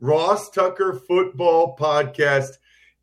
Ross Tucker Football Podcast.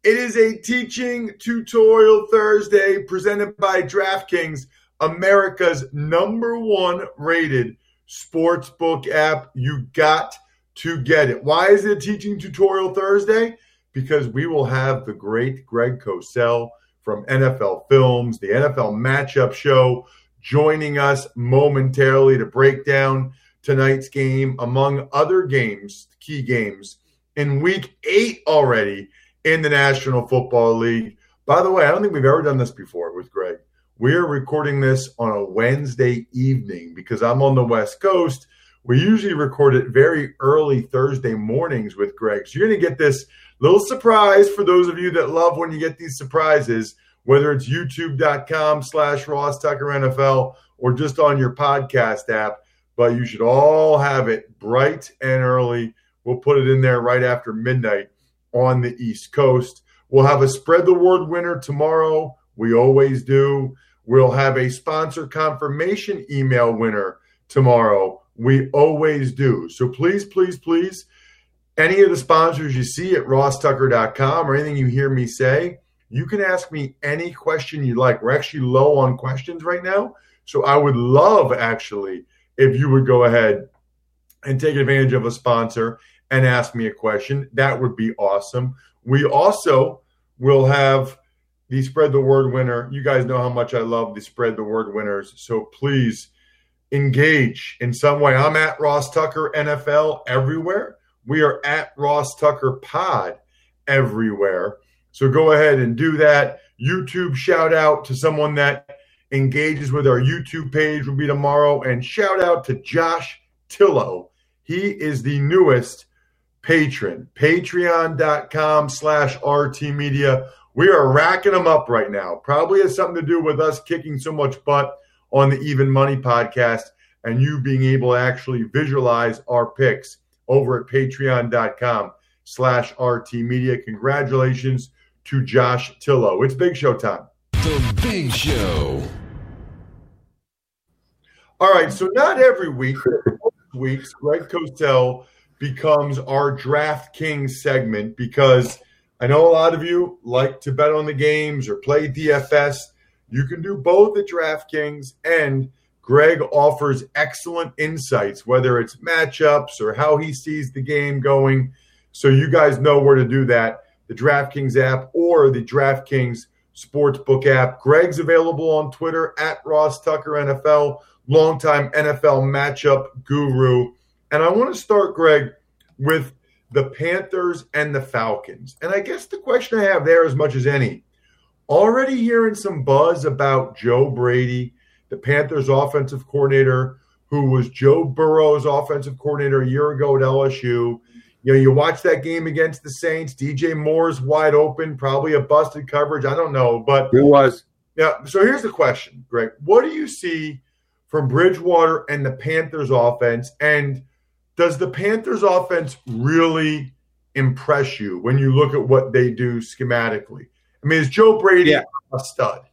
It is a teaching tutorial Thursday presented by DraftKings, America's number one rated sportsbook app. You got to get it. Why is it a teaching tutorial Thursday? Because we will have the great Greg Cosell from NFL Films, the NFL Matchup Show, joining us momentarily to break down tonight's game, among other games, key games in week eight already in the National Football League. By the way, I don't think we've ever done this before with Greg. We're recording this on a Wednesday evening because I'm on the West Coast. We usually record it very early Thursday mornings with Greg. So you're going to get this little surprise for those of you that love when you get these surprises, whether it's youtube.com slash Ross Tucker NFL or just on your podcast app but you should all have it bright and early. We'll put it in there right after midnight on the East Coast. We'll have a spread the word winner tomorrow. We always do. We'll have a sponsor confirmation email winner tomorrow. We always do. So please, please, please, any of the sponsors you see at rosstucker.com or anything you hear me say, you can ask me any question you like. We're actually low on questions right now. So I would love actually if you would go ahead and take advantage of a sponsor and ask me a question. That would be awesome. We also will have the spread the word winner. You guys know how much I love the spread the word winners. So please engage in some way. I'm at Ross Tucker NFL everywhere. We are at Ross Tucker Pod everywhere. So go ahead and do that. YouTube shout out to someone that engages with our YouTube page will be tomorrow. And shout out to Josh Tillo. He is the newest patron. Patreon.com slash RT Media. We are racking them up right now. Probably has something to do with us kicking so much butt on the Even Money podcast and you being able to actually visualize our picks over at patreon.com slash RT Media. Congratulations to Josh Tillo. It's big show time. The Big Show. All right, so not every week, weeks, Greg Cosell becomes our DraftKings segment because I know a lot of you like to bet on the games or play DFS. You can do both at DraftKings, and Greg offers excellent insights, whether it's matchups or how he sees the game going. So you guys know where to do that the DraftKings app or the DraftKings Sportsbook app. Greg's available on Twitter at Ross Tucker NFL, longtime NFL matchup guru. And I want to start, Greg, with the Panthers and the Falcons. And I guess the question I have there, as much as any, already hearing some buzz about Joe Brady, the Panthers offensive coordinator, who was Joe Burrow's offensive coordinator a year ago at LSU. You know, you watch that game against the Saints. DJ Moore's wide open, probably a busted coverage. I don't know, but it was. Yeah. So here's the question, Greg. What do you see from Bridgewater and the Panthers offense? And does the Panthers offense really impress you when you look at what they do schematically? I mean, is Joe Brady Yeah. a stud?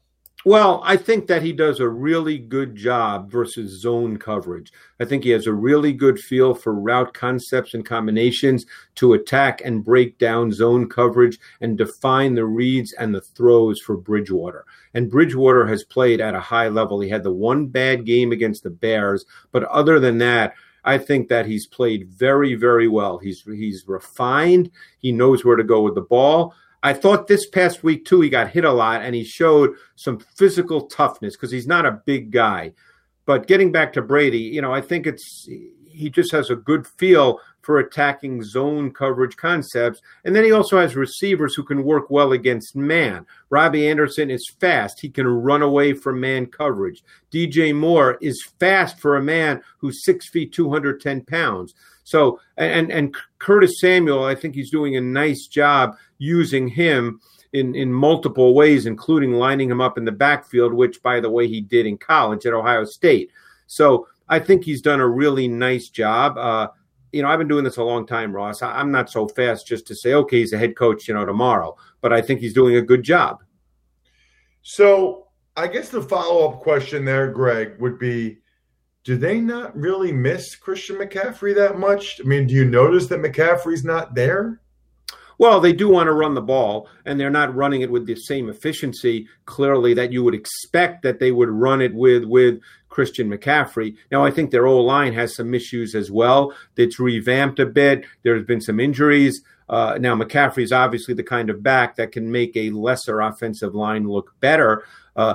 Well, I think that he does a really good job versus zone coverage. I think he has a really good feel for route concepts and combinations to attack and break down zone coverage and define the reads and the throws for Bridgewater. And Bridgewater has played at a high level. He had the one bad game against the Bears, but other than that, I think that he's played very, very well. He's he's refined. He knows where to go with the ball. I thought this past week too he got hit a lot and he showed some physical toughness because he's not a big guy. But getting back to Brady, you know, I think it's he just has a good feel for attacking zone coverage concepts. And then he also has receivers who can work well against man. Robbie Anderson is fast. He can run away from man coverage. DJ Moore is fast for a man who's six feet, 210 pounds. So, and, and Curtis Samuel, I think he's doing a nice job using him in, in multiple ways, including lining him up in the backfield, which, by the way, he did in college at Ohio State. So I think he's done a really nice job. Uh, you know, I've been doing this a long time, Ross. I'm not so fast just to say, okay, he's a head coach, you know, tomorrow, but I think he's doing a good job. So I guess the follow up question there, Greg, would be do they not really miss Christian McCaffrey that much? I mean, do you notice that McCaffrey's not there? Well, they do want to run the ball, and they're not running it with the same efficiency, clearly, that you would expect that they would run it with with Christian McCaffrey. Now, I think their O line has some issues as well. It's revamped a bit. There's been some injuries. Uh, now, McCaffrey is obviously the kind of back that can make a lesser offensive line look better. Uh,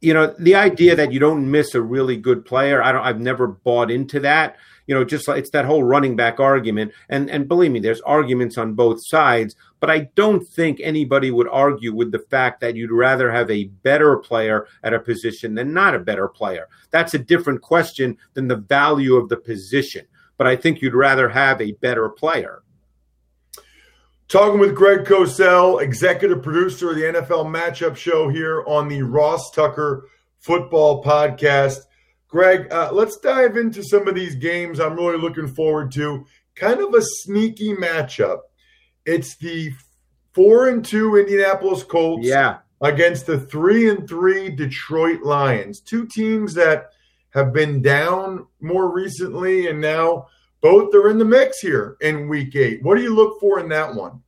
you know, the idea that you don't miss a really good player, I don't. I've never bought into that you know, just like it's that whole running back argument. And and believe me, there's arguments on both sides, but I don't think anybody would argue with the fact that you'd rather have a better player at a position than not a better player. That's a different question than the value of the position. But I think you'd rather have a better player. Talking with Greg Cosell, executive producer of the NFL Matchup Show here on the Ross Tucker Football Podcast. Greg, uh, let's dive into some of these games I'm really looking forward to. Kind of a sneaky matchup. It's the four and two Indianapolis Colts yeah. against the three and three Detroit Lions. Two teams that have been down more recently, and now both are in the mix here in week eight. What do you look for in that one?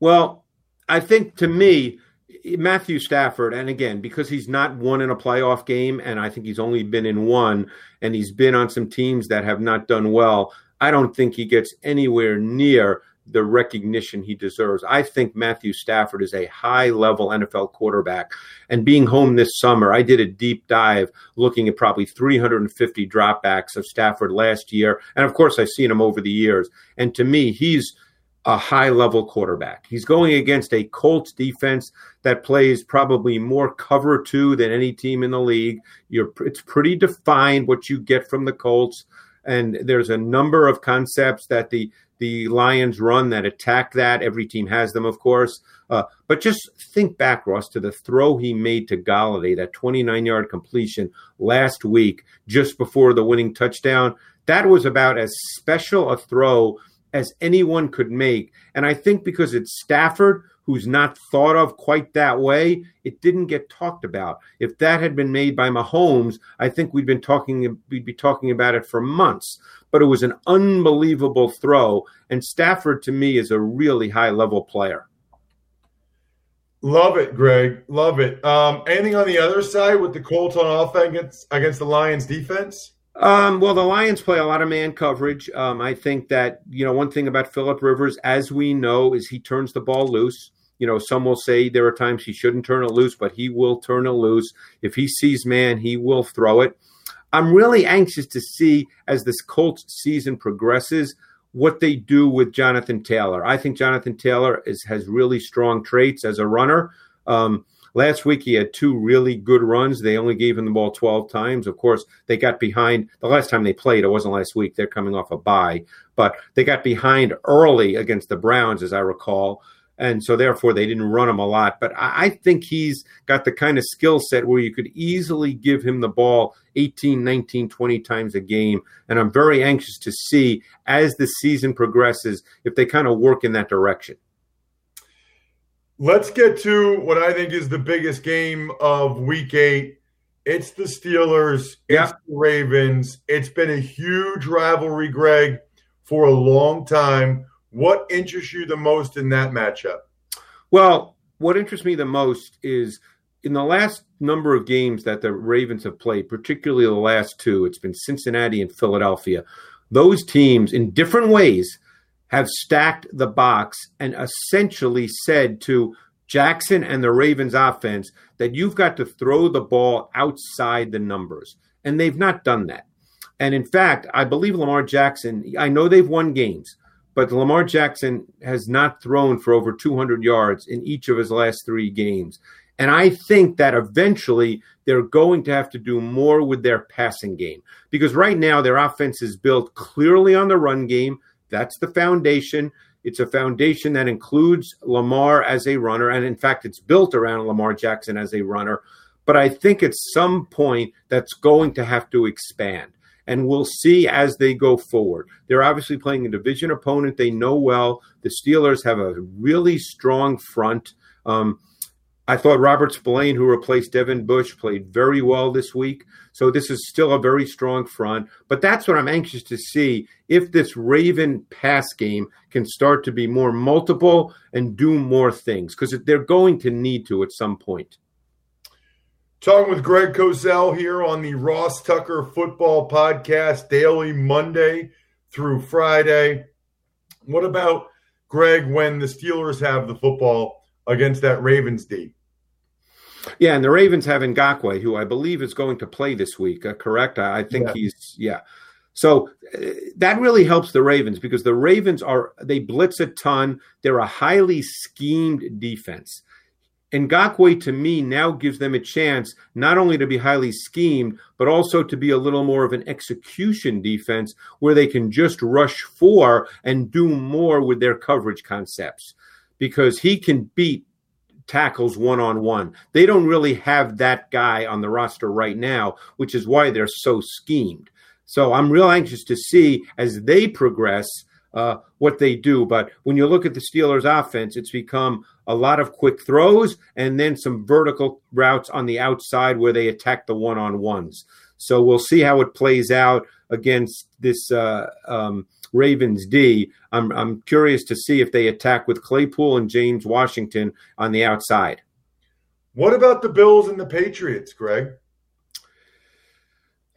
Well, I think to me, Matthew Stafford, and again, because he's not won in a playoff game, and I think he's only been in one, and he's been on some teams that have not done well, I don't think he gets anywhere near the recognition he deserves. I think Matthew Stafford is a high level NFL quarterback. And being home this summer, I did a deep dive looking at probably 350 dropbacks of Stafford last year. And of course, I've seen him over the years. And to me, he's a high level quarterback. He's going against a Colts defense that plays probably more cover two than any team in the league. You're, it's pretty defined what you get from the Colts. And there's a number of concepts that the the Lions run that attack that. Every team has them, of course. Uh, but just think back, Ross, to the throw he made to Golladay, that 29 yard completion last week, just before the winning touchdown. That was about as special a throw as anyone could make. And I think because it's Stafford, who's not thought of quite that way, it didn't get talked about. If that had been made by Mahomes, I think we'd been talking we'd be talking about it for months. But it was an unbelievable throw, and Stafford to me is a really high level player. Love it, Greg. Love it. Um, anything on the other side with the Colts on offense against, against the Lions defense? Um, well, the Lions play a lot of man coverage. Um, I think that you know one thing about Philip Rivers, as we know, is he turns the ball loose. You know, some will say there are times he shouldn't turn it loose, but he will turn it loose. If he sees man, he will throw it. I'm really anxious to see as this Colts season progresses what they do with Jonathan Taylor. I think Jonathan Taylor is, has really strong traits as a runner. Um, Last week, he had two really good runs. They only gave him the ball 12 times. Of course, they got behind the last time they played. It wasn't last week. They're coming off a bye, but they got behind early against the Browns, as I recall. And so, therefore, they didn't run him a lot. But I think he's got the kind of skill set where you could easily give him the ball 18, 19, 20 times a game. And I'm very anxious to see as the season progresses if they kind of work in that direction. Let's get to what I think is the biggest game of week eight. It's the Steelers, Yeah. it's the Ravens. It's been a huge rivalry, Greg, for a long time. What interests you the most in that matchup? Well, what interests me the most is in the last number of games that the Ravens have played, particularly the last two, it's been Cincinnati and Philadelphia. Those teams, in different ways, have stacked the box and essentially said to Jackson and the Ravens offense that you've got to throw the ball outside the numbers. And they've not done that. And in fact, I believe Lamar Jackson, I know they've won games, but Lamar Jackson has not thrown for over 200 yards in each of his last three games. And I think that eventually they're going to have to do more with their passing game because right now their offense is built clearly on the run game. That's the foundation. It's a foundation that includes Lamar as a runner. And in fact, it's built around Lamar Jackson as a runner. But I think at some point that's going to have to expand. And we'll see as they go forward. They're obviously playing a division opponent they know well. The Steelers have a really strong front. Um, I thought Robert Spillane, who replaced Devin Bush, played very well this week. So this is still a very strong front. But that's what I'm anxious to see if this Raven pass game can start to be more multiple and do more things because they're going to need to at some point. Talking with Greg Cosell here on the Ross Tucker Football Podcast, daily Monday through Friday. What about, Greg, when the Steelers have the football against that Ravens D? Yeah, and the Ravens have Ngakoue, who I believe is going to play this week. Uh, correct? I, I think Yeah. he's yeah. So uh, that really helps the Ravens because the Ravens are they blitz a ton. They're a highly schemed defense. Ngakoue to me now gives them a chance not only to be highly schemed, but also to be a little more of an execution defense where they can just rush for and do more with their coverage concepts because he can beat tackles one on one. They don't really have that guy on the roster right now, which is why they're so schemed. So I'm real anxious to see as they progress uh, what they do. But when you look at the Steelers' offense, it's become a lot of quick throws and then some vertical routes on the outside where they attack the one on ones. So we'll see how it plays out against this uh, um, Ravens D. I'm, I'm curious to see if they attack with Claypool and James Washington on the outside. What about the Bills and the Patriots, Greg?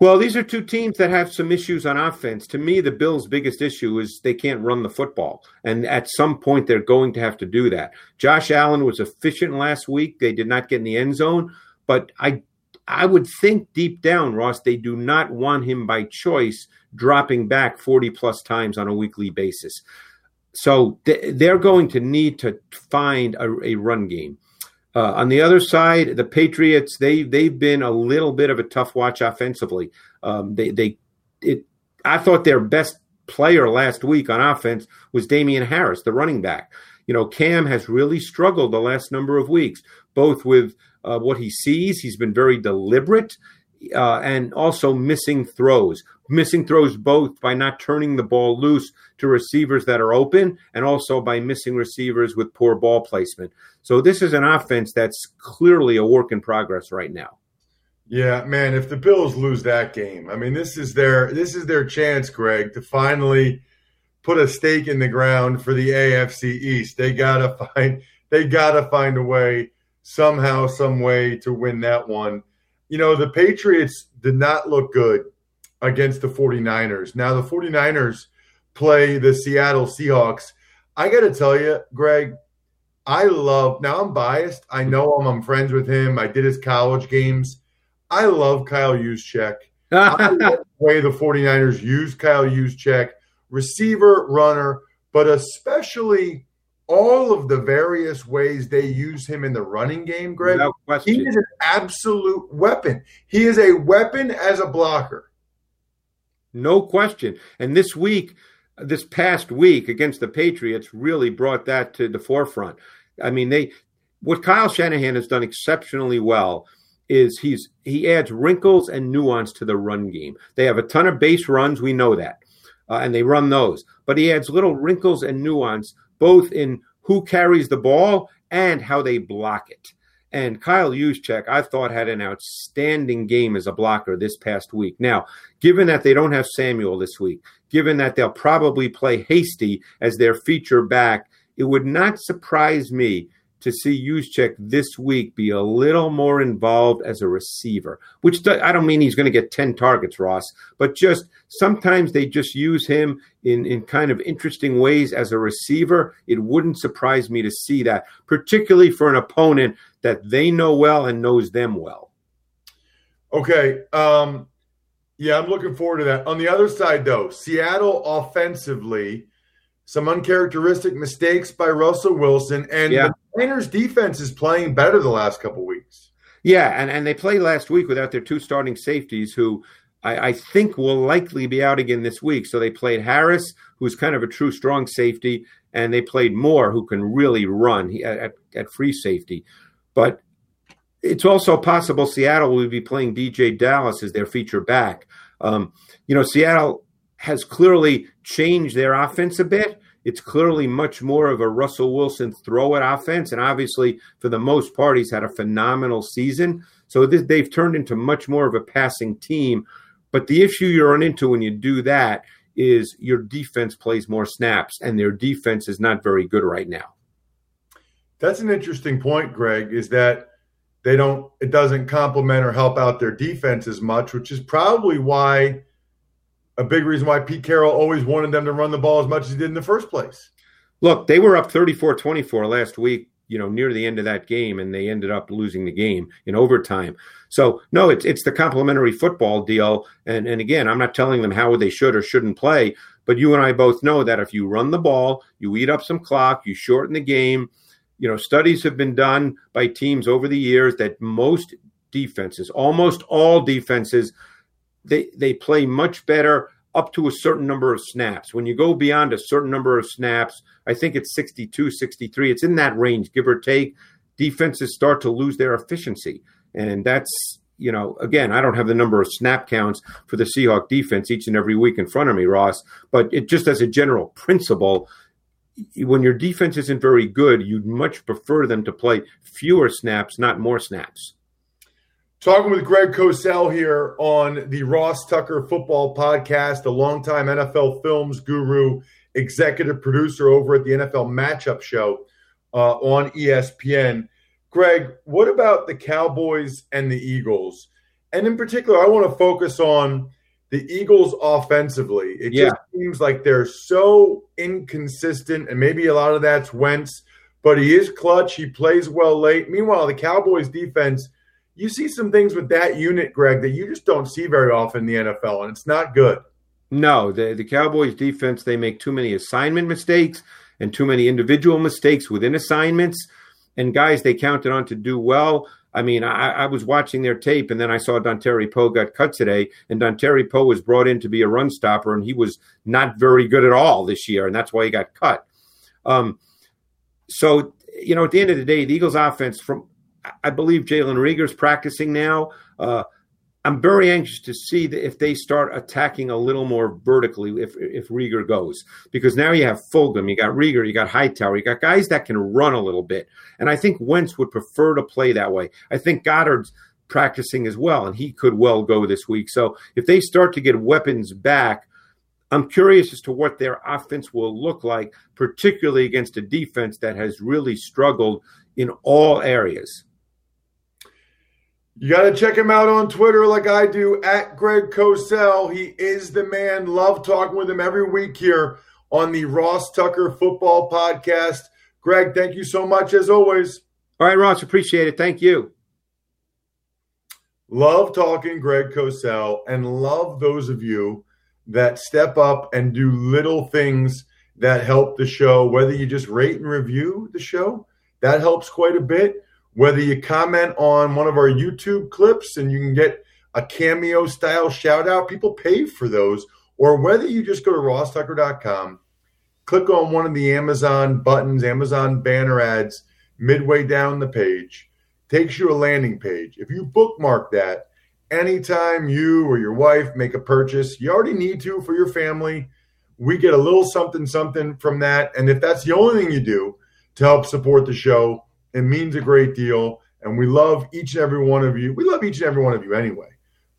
Well, these are two teams that have some issues on offense. To me, the Bills' biggest issue is they can't run the football. And at some point, they're going to have to do that. Josh Allen was efficient last week. They did not get in the end zone. But I, I would think deep down, Ross, they do not want him by choice dropping back 40 plus times on a weekly basis. So they're going to need to find a, a run game. Uh, on the other side, the Patriots they they've been a little bit of a tough watch offensively. Um, they they it I thought their best player last week on offense was Damien Harris, the running back. You know, Cam has really struggled the last number of weeks, both with uh, what he sees. He's been very deliberate. Uh, and also missing throws, missing throws both by not turning the ball loose to receivers that are open, and also by missing receivers with poor ball placement. So this is an offense that's clearly a work in progress right now. Yeah, man, if the Bills lose that game, I mean this is their this is their chance, Greg, to finally put a stake in the ground for the AFC East. They gotta find they gotta find a way, somehow, some way to win that one. You know, the Patriots did not look good against the 49ers. Now the 49ers play the Seattle Seahawks. I gotta tell you, Greg, I love now I'm biased. I know him, I'm friends with him. I did his college games. I love Kyle Juszczyk. I love the way the 49ers use Kyle Juszczyk, receiver, runner, but especially all of the various ways they use him in the running game, Greg. He is an absolute weapon. He is a weapon as a blocker. No question. And this week, this past week against the Patriots really brought that to the forefront. I mean, they what Kyle Shanahan has done exceptionally well is he's he adds wrinkles and nuance to the run game. They have a ton of base runs, we know that, uh, and they run those. But he adds little wrinkles and nuance both in who carries the ball and how they block it. And Kyle Juszczyk, I thought, had an outstanding game as a blocker this past week. Now, given that they don't have Samuel this week, given that they'll probably play Hasty as their feature back, it would not surprise me to see Juszczyk this week be a little more involved as a receiver, which I don't mean he's going to get 10 targets, Ross, but just sometimes they just use him in, in kind of interesting ways as a receiver. It wouldn't surprise me to see that, particularly for an opponent that they know well and knows them well. Okay. Um, yeah, I'm looking forward to that. On the other side, though, Seattle offensively, some uncharacteristic mistakes by Russell Wilson, and yeah. the Niners defense is playing better the last couple weeks. Yeah, and, and they played last week without their two starting safeties who I, I, think will likely be out again this week. So they played Harris, who's kind of a true strong safety, and they played Moore, who can really run at, at free safety. But it's also possible Seattle will be playing DeeJay Dallas as their feature back. Um, you know, Seattle has clearly changed their offense a bit. It's clearly much more of a Russell Wilson throw it offense. And obviously, for the most part, he's had a phenomenal season. So this, they've turned into much more of a passing team. But the issue you run into when you do that is your defense plays more snaps, and their defense is not very good right now. That's an interesting point, Greg, is that they don't, it doesn't complement or help out their defense as much, which is probably why a big reason why Pete Carroll always wanted them to run the ball as much as he did in the first place. Look, they were up 34 24 last week, you know, near the end of that game, and they ended up losing the game in overtime. So, no, it's it's the complementary football deal. And, and again, I'm not telling them how they should or shouldn't play, but you and I both know that if you run the ball, you eat up some clock, you shorten the game. You know, studies have been done by teams over the years that most defenses, almost all defenses, they they play much better up to a certain number of snaps. When you go beyond a certain number of snaps, I think it's 62, 63, it's in that range, give or take. Defenses start to lose their efficiency. And that's, you know, again, I don't have the number of snap counts for the Seahawk defense each and every week in front of me, Ross, but it just as a general principle, when your defense isn't very good, you'd much prefer them to play fewer snaps, not more snaps. Talking with Greg Cosell here on the Ross Tucker Football Podcast, a longtime NFL films guru, executive producer over at the NFL Matchup Show uh, on ESPN. Greg, what about the Cowboys and the Eagles? And in particular, I want to focus on the Eagles offensively. It yeah. just seems like they're so inconsistent, and maybe a lot of that's Wentz, but he is clutch. He plays well late. Meanwhile, the Cowboys defense – you see some things with that unit, Greg, that you just don't see very often in the NFL, and it's not good. No, the, the Cowboys defense, they make too many assignment mistakes and too many individual mistakes within assignments. And guys they counted on to do well. I mean, I, I was watching their tape, and then I saw Dontari Poe got cut today, and Dontari Poe was brought in to be a run stopper, and he was not very good at all this year, and that's why he got cut. Um, so, you know, at the end of the day, the Eagles' offense, from I believe Jalen Reagor's practicing now. Uh, I'm very anxious to see if they start attacking a little more vertically, if if Reagor goes, because now you have Fulgham, you got Reagor, you got Hightower, you got guys that can run a little bit, and I think Wentz would prefer to play that way. I think Goedert's practicing as well, and he could well go this week. So if they start to get weapons back, I'm curious as to what their offense will look like, particularly against a defense that has really struggled in all areas. You got to check him out on Twitter like I do at Greg Cosell. He is the man. Love talking with him every week here on the Ross Tucker Football Podcast. Greg, thank you so much as always. All right, Ross, appreciate it. Thank you. Love talking Greg Cosell and love those of you that step up and do little things that help the show, whether you just rate and review the show, that helps quite a bit whether you comment on one of our YouTube clips and you can get a cameo style shout out, people pay for those, or whether you just go to rosstucker.com, click on one of the Amazon buttons, Amazon banner ads midway down the page, takes you a landing page. If you bookmark that, anytime you or your wife make a purchase, you already need to for your family. We get a little something something from that. And if that's the only thing you do to help support the show, It means a great deal. And we love each and every one of you. We love each and every one of you anyway,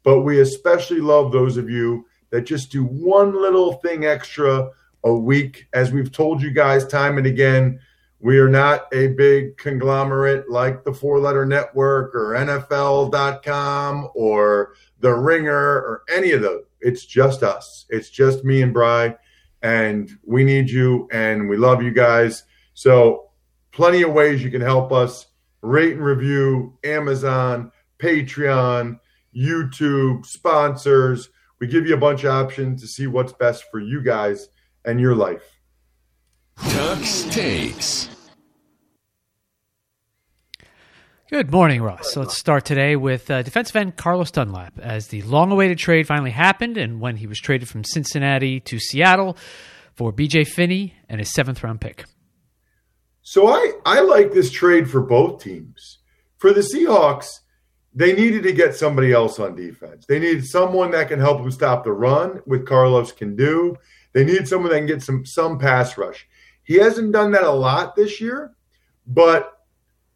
but we especially love those of you that just do one little thing extra a week. As we've told you guys time and again, we are not a big conglomerate like the four letter network or NFL.com or the ringer or any of those. It's just us. It's just me and Bry. And we need you and we love you guys. So, plenty of ways you can help us rate and review Amazon, Patreon, YouTube, sponsors. We give you a bunch of options to see what's best for you guys and your life. Tux takes. Good morning, Ross. So let's start today with uh, defensive end Carlos Dunlap. As the long awaited trade finally happened, and when he was traded from Cincinnati to Seattle for BJ Finney and his seventh round pick. So I, I like this trade for both teams. For the Seahawks, they needed to get somebody else on defense. They needed someone that can help them stop the run, with Carlos can do. They need someone that can get some some pass rush. He hasn't done that a lot this year, but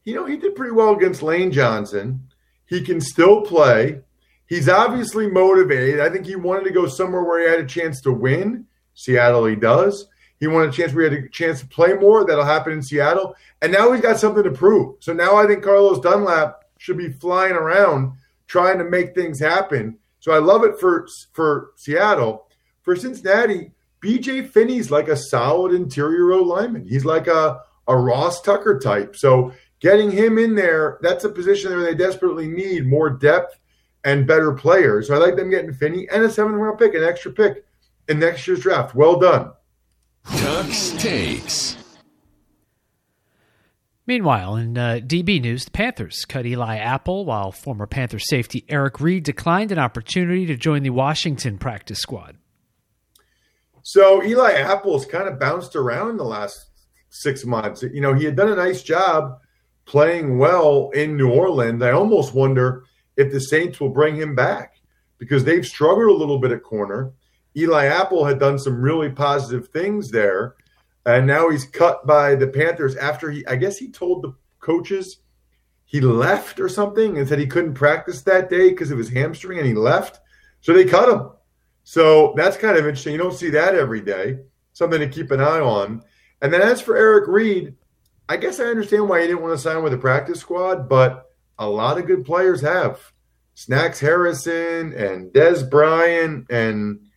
you know, he did pretty well against Lane Johnson. He can still play. He's obviously motivated. I think he wanted to go somewhere where he had a chance to win. Seattle, he does. He wanted a chance he had a chance to play more. That'll happen in Seattle. And now he's got something to prove. So now I think Carlos Dunlap should be flying around trying to make things happen. So I love it for for Seattle. For Cincinnati, BJ Finney's like a solid interior O lineman. He's like a, a Ross Tucker type. So getting him in there, that's a position where they desperately need more depth and better players. So I like them getting Finney and a seventh round pick, an extra pick in next year's draft. Well done. Tux takes. Meanwhile, in uh, DB news, the Panthers cut Eli Apple while former Panther safety Eric Reid declined an opportunity to join the Washington practice squad. So Eli Apple's kind of bounced around the last six months. You know, he had done a nice job playing well in New Orleans. I almost wonder if the Saints will bring him back because they've struggled a little bit at corner. Eli Apple had done some really positive things there, and now he's cut by the Panthers after he, I guess he told the coaches he left or something and said he couldn't practice that day because of his hamstring and he left. So they cut him. So that's kind of interesting. You don't see that every day. Something to keep an eye on. And then as for Eric Reid, I guess I understand why he didn't want to sign with the practice squad, but a lot of good players have. Snacks Harrison and Dez Bryant. And,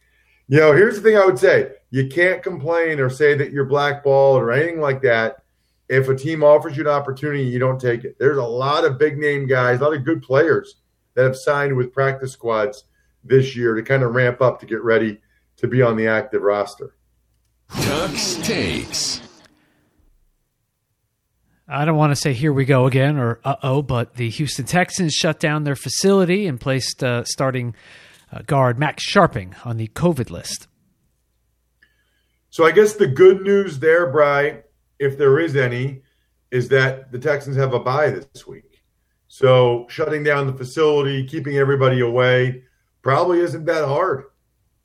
you know, here's the thing I would say you can't complain or say that you're blackballed or anything like that. If a team offers you an opportunity, you don't take it. There's a lot of big name guys, a lot of good players that have signed with practice squads this year to kind of ramp up to get ready to be on the active roster. Tux takes. I don't want to say here we go again or uh oh, but the Houston Texans shut down their facility and placed uh, starting Uh, guard Max Scharping on the COVID list. So I guess the good news there, Bry, if there is any, is that the Texans have a bye this week. So shutting down the facility, keeping everybody away, probably isn't that hard.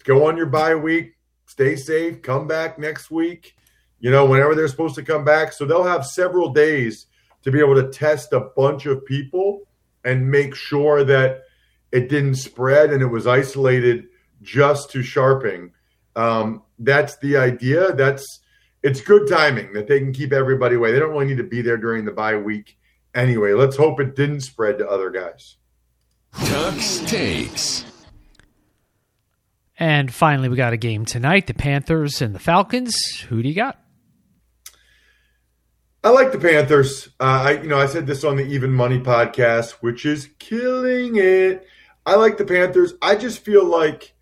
Go on your bye week, stay safe, come back next week you know, whenever they're supposed to come back. So they'll have several days to be able to test a bunch of people and make sure that it didn't spread and it was isolated just to Scharping. Um, that's the idea. That's it's good timing that they can keep everybody away. They don't really need to be there during the bye week anyway. Let's hope it didn't spread to other guys. Tux takes. And finally, we got a game tonight: the Panthers and the Falcons. Who do you got? I like the Panthers. Uh, I, you know, I said this on the Even Money podcast, which is killing it. I like the Panthers. I just feel like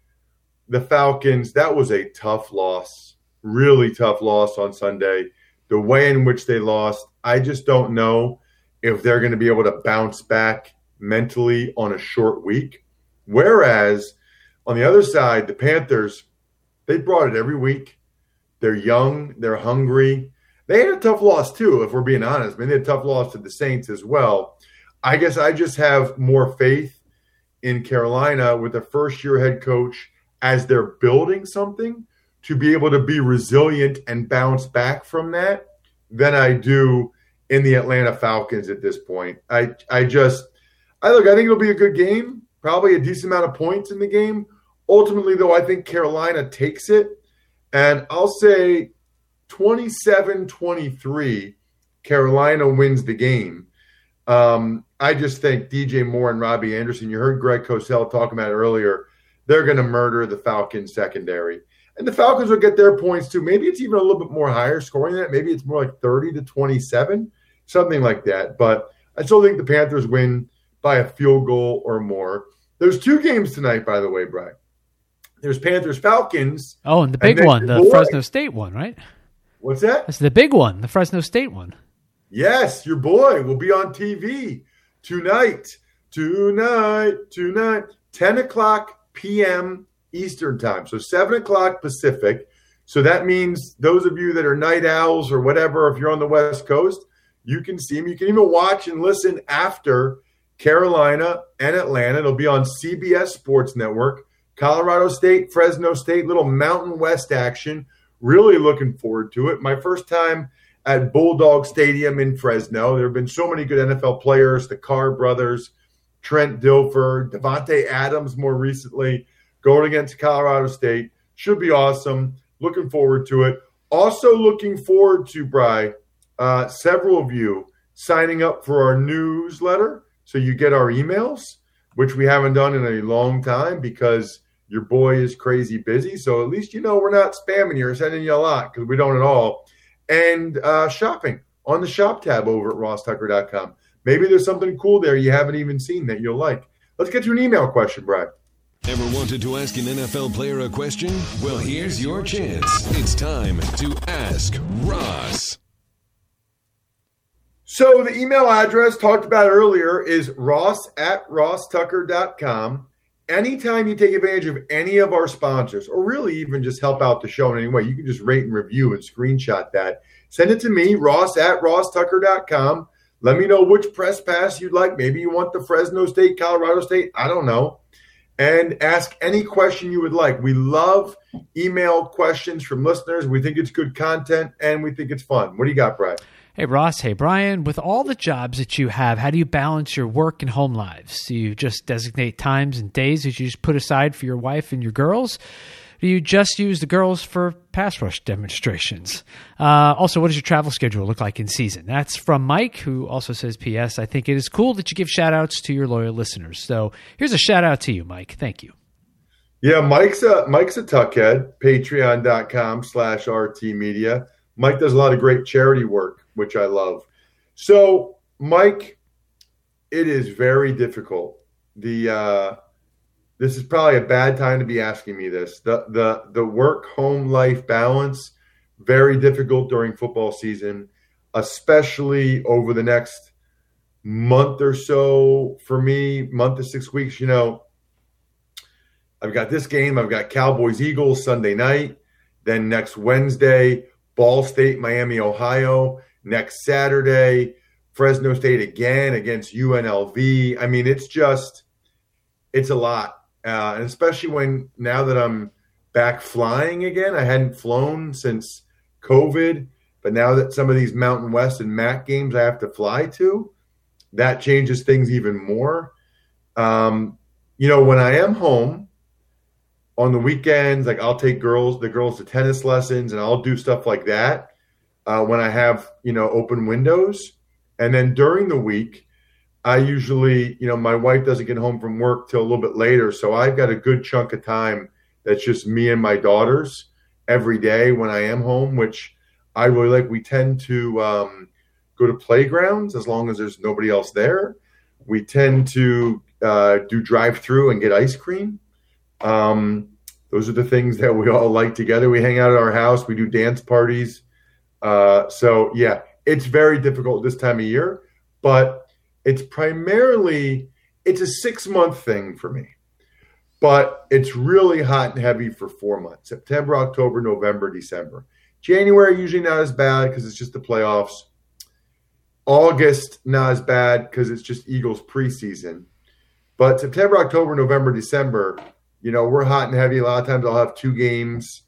the Falcons. That was a tough loss, really tough loss on Sunday. The way in which they lost, I just don't know if they're going to be able to bounce back mentally on a short week. Whereas on the other side, the Panthers, they brought it every week. They're young, they're hungry they had a tough loss too, if we're being honest. I mean, they had a tough loss to the Saints as well. I guess I just have more faith in Carolina with a first year head coach as they're building something to be able to be resilient and bounce back from that than I do in the Atlanta Falcons at this point. I I just I look, I think it'll be a good game, probably a decent amount of points in the game. Ultimately, though, I think Carolina takes it. And I'll say 27 23, Carolina wins the game. Um, I just think DJ Moore and Robbie Anderson, you heard Greg Cosell talking about earlier, they're going to murder the Falcons secondary. And the Falcons will get their points too. Maybe it's even a little bit more higher scoring than that. Maybe it's more like 30 to 27, something like that. But I still think the Panthers win by a field goal or more. There's two games tonight, by the way, Brian. There's Panthers Falcons. Oh, and the big then one, the Fresno State one, right? What's that? That's the big one, the Fresno State one. Yes, your boy will be on TV tonight, tonight, tonight, 10 o'clock p.m. Eastern time. So 7 o'clock Pacific. So that means those of you that are night owls or whatever, if you're on the West Coast, you can see him. You can even watch and listen after Carolina and Atlanta. It'll be on CBS Sports Network. Colorado State, Fresno State, little Mountain West action. Really looking forward to it. My first time at Bulldog Stadium in Fresno. There have been so many good NFL players, the Carr brothers, Trent Dilfer, Davante Adams more recently, going against Colorado State. Should be awesome. Looking forward to it. Also looking forward to, Bry, uh, several of you signing up for our newsletter so you get our emails, which we haven't done in a long time because your boy is crazy busy. So at least you know we're not spamming you or sending you a lot because we don't at all and uh, shopping on the shop tab over at rosstucker.com. Maybe there's something cool there you haven't even seen that you'll like. Let's get to an email question, Brad. Ever wanted to ask an NFL player a question? Well, here's your chance. It's time to ask Ross. So the email address talked about earlier is ross at rosstucker.com. Anytime you take advantage of any of our sponsors, or really even just help out the show in any way, you can just rate and review and screenshot that. Send it to me, ross at rosstucker.com. Let me know which press pass you'd like. Maybe you want the Fresno State, Colorado State. I don't know. And ask any question you would like. We love email questions from listeners. We think it's good content and we think it's fun. What do you got, Brad? Hey, Ross. Hey, Brian. With all the jobs that you have, how do you balance your work and home lives? Do you just designate times and days that you just put aside for your wife and your girls? Do you just use the girls for pass rush demonstrations? Uh, also, what does your travel schedule look like in season? That's from Mike, who also says, P.S. I think it is cool that you give shout outs to your loyal listeners. So here's a shout out to you, Mike. Thank you. Yeah, Mike's a Mike's a tuckhead. Patreon.com slash RT Media. Mike does a lot of great charity work, which I love. So, Mike, it is very difficult. The uh, this is probably a bad time to be asking me this. The the the work home life balance very difficult during football season, especially over the next month or so for me, month to six weeks. You know, I've got this game. I've got Cowboys Eagles Sunday night. Then next Wednesday, Ball State, Miami, Ohio. Next Saturday, Fresno State again against UNLV. I mean, it's just, it's a lot. Uh, and especially when now that I'm back flying again, I hadn't flown since COVID. But now that some of these Mountain West and MAC games I have to fly to, that changes things even more. Um, you know, when I am home, on the weekends, like I'll take girls, the girls to tennis lessons, and I'll do stuff like that uh, when I have you know open windows. And then during the week, I usually, you know, my wife doesn't get home from work till a little bit later, so I've got a good chunk of time that's just me and my daughters every day when I am home, which I really like. We tend to um, go to playgrounds as long as there's nobody else there. We tend to uh, do drive through and get ice cream. Um, those are the things that we all like together. We hang out at our house. We do dance parties. Uh, so yeah, it's very difficult this time of year, but it's primarily it's a six month thing for me. But it's really hot and heavy for four months: September, October, November, December. January usually not as bad because it's just the playoffs. August not as bad because it's just Eagles preseason. But September, October, November, December, you know, we're hot and heavy. A lot of times I'll have two games.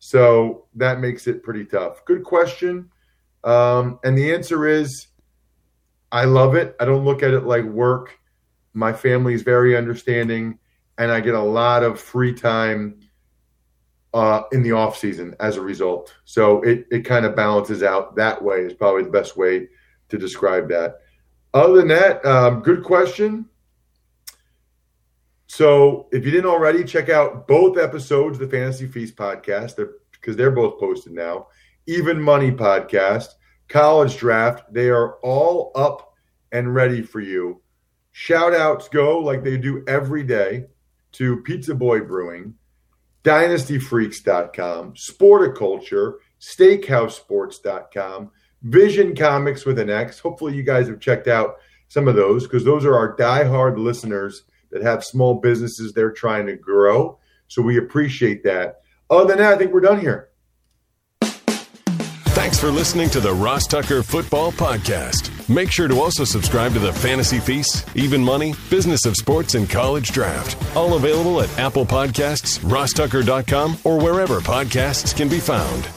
So that makes it pretty tough. Good question. Um, and the answer is I love it. I don't look at it like work. My family is very understanding, and I get a lot of free time uh, in the off season as a result. So it it kind of balances out that way. Is probably the best way to describe that. Other than that, um, good question. So if you didn't already, check out both episodes of the Fantasy Feast podcast. They're because they're both posted now. Even Money podcast, College Draft, they are all up and ready for you. Shout outs go like they do every day to Pizza Boy Brewing, DynastyFreaks.com, Sporticulture, SteakhouseSports.com, Vision Comics with an X. Hopefully, you guys have checked out some of those because those are our die-hard listeners that have small businesses they're trying to grow. So we appreciate that. Other than that, I think we're done here. Thanks for listening to the Ross Tucker Football Podcast. Make sure to also subscribe to the Fantasy Feast, Even Money, Business of Sports, and College Draft. All available at Apple Podcasts, rosstucker.com, or wherever podcasts can be found.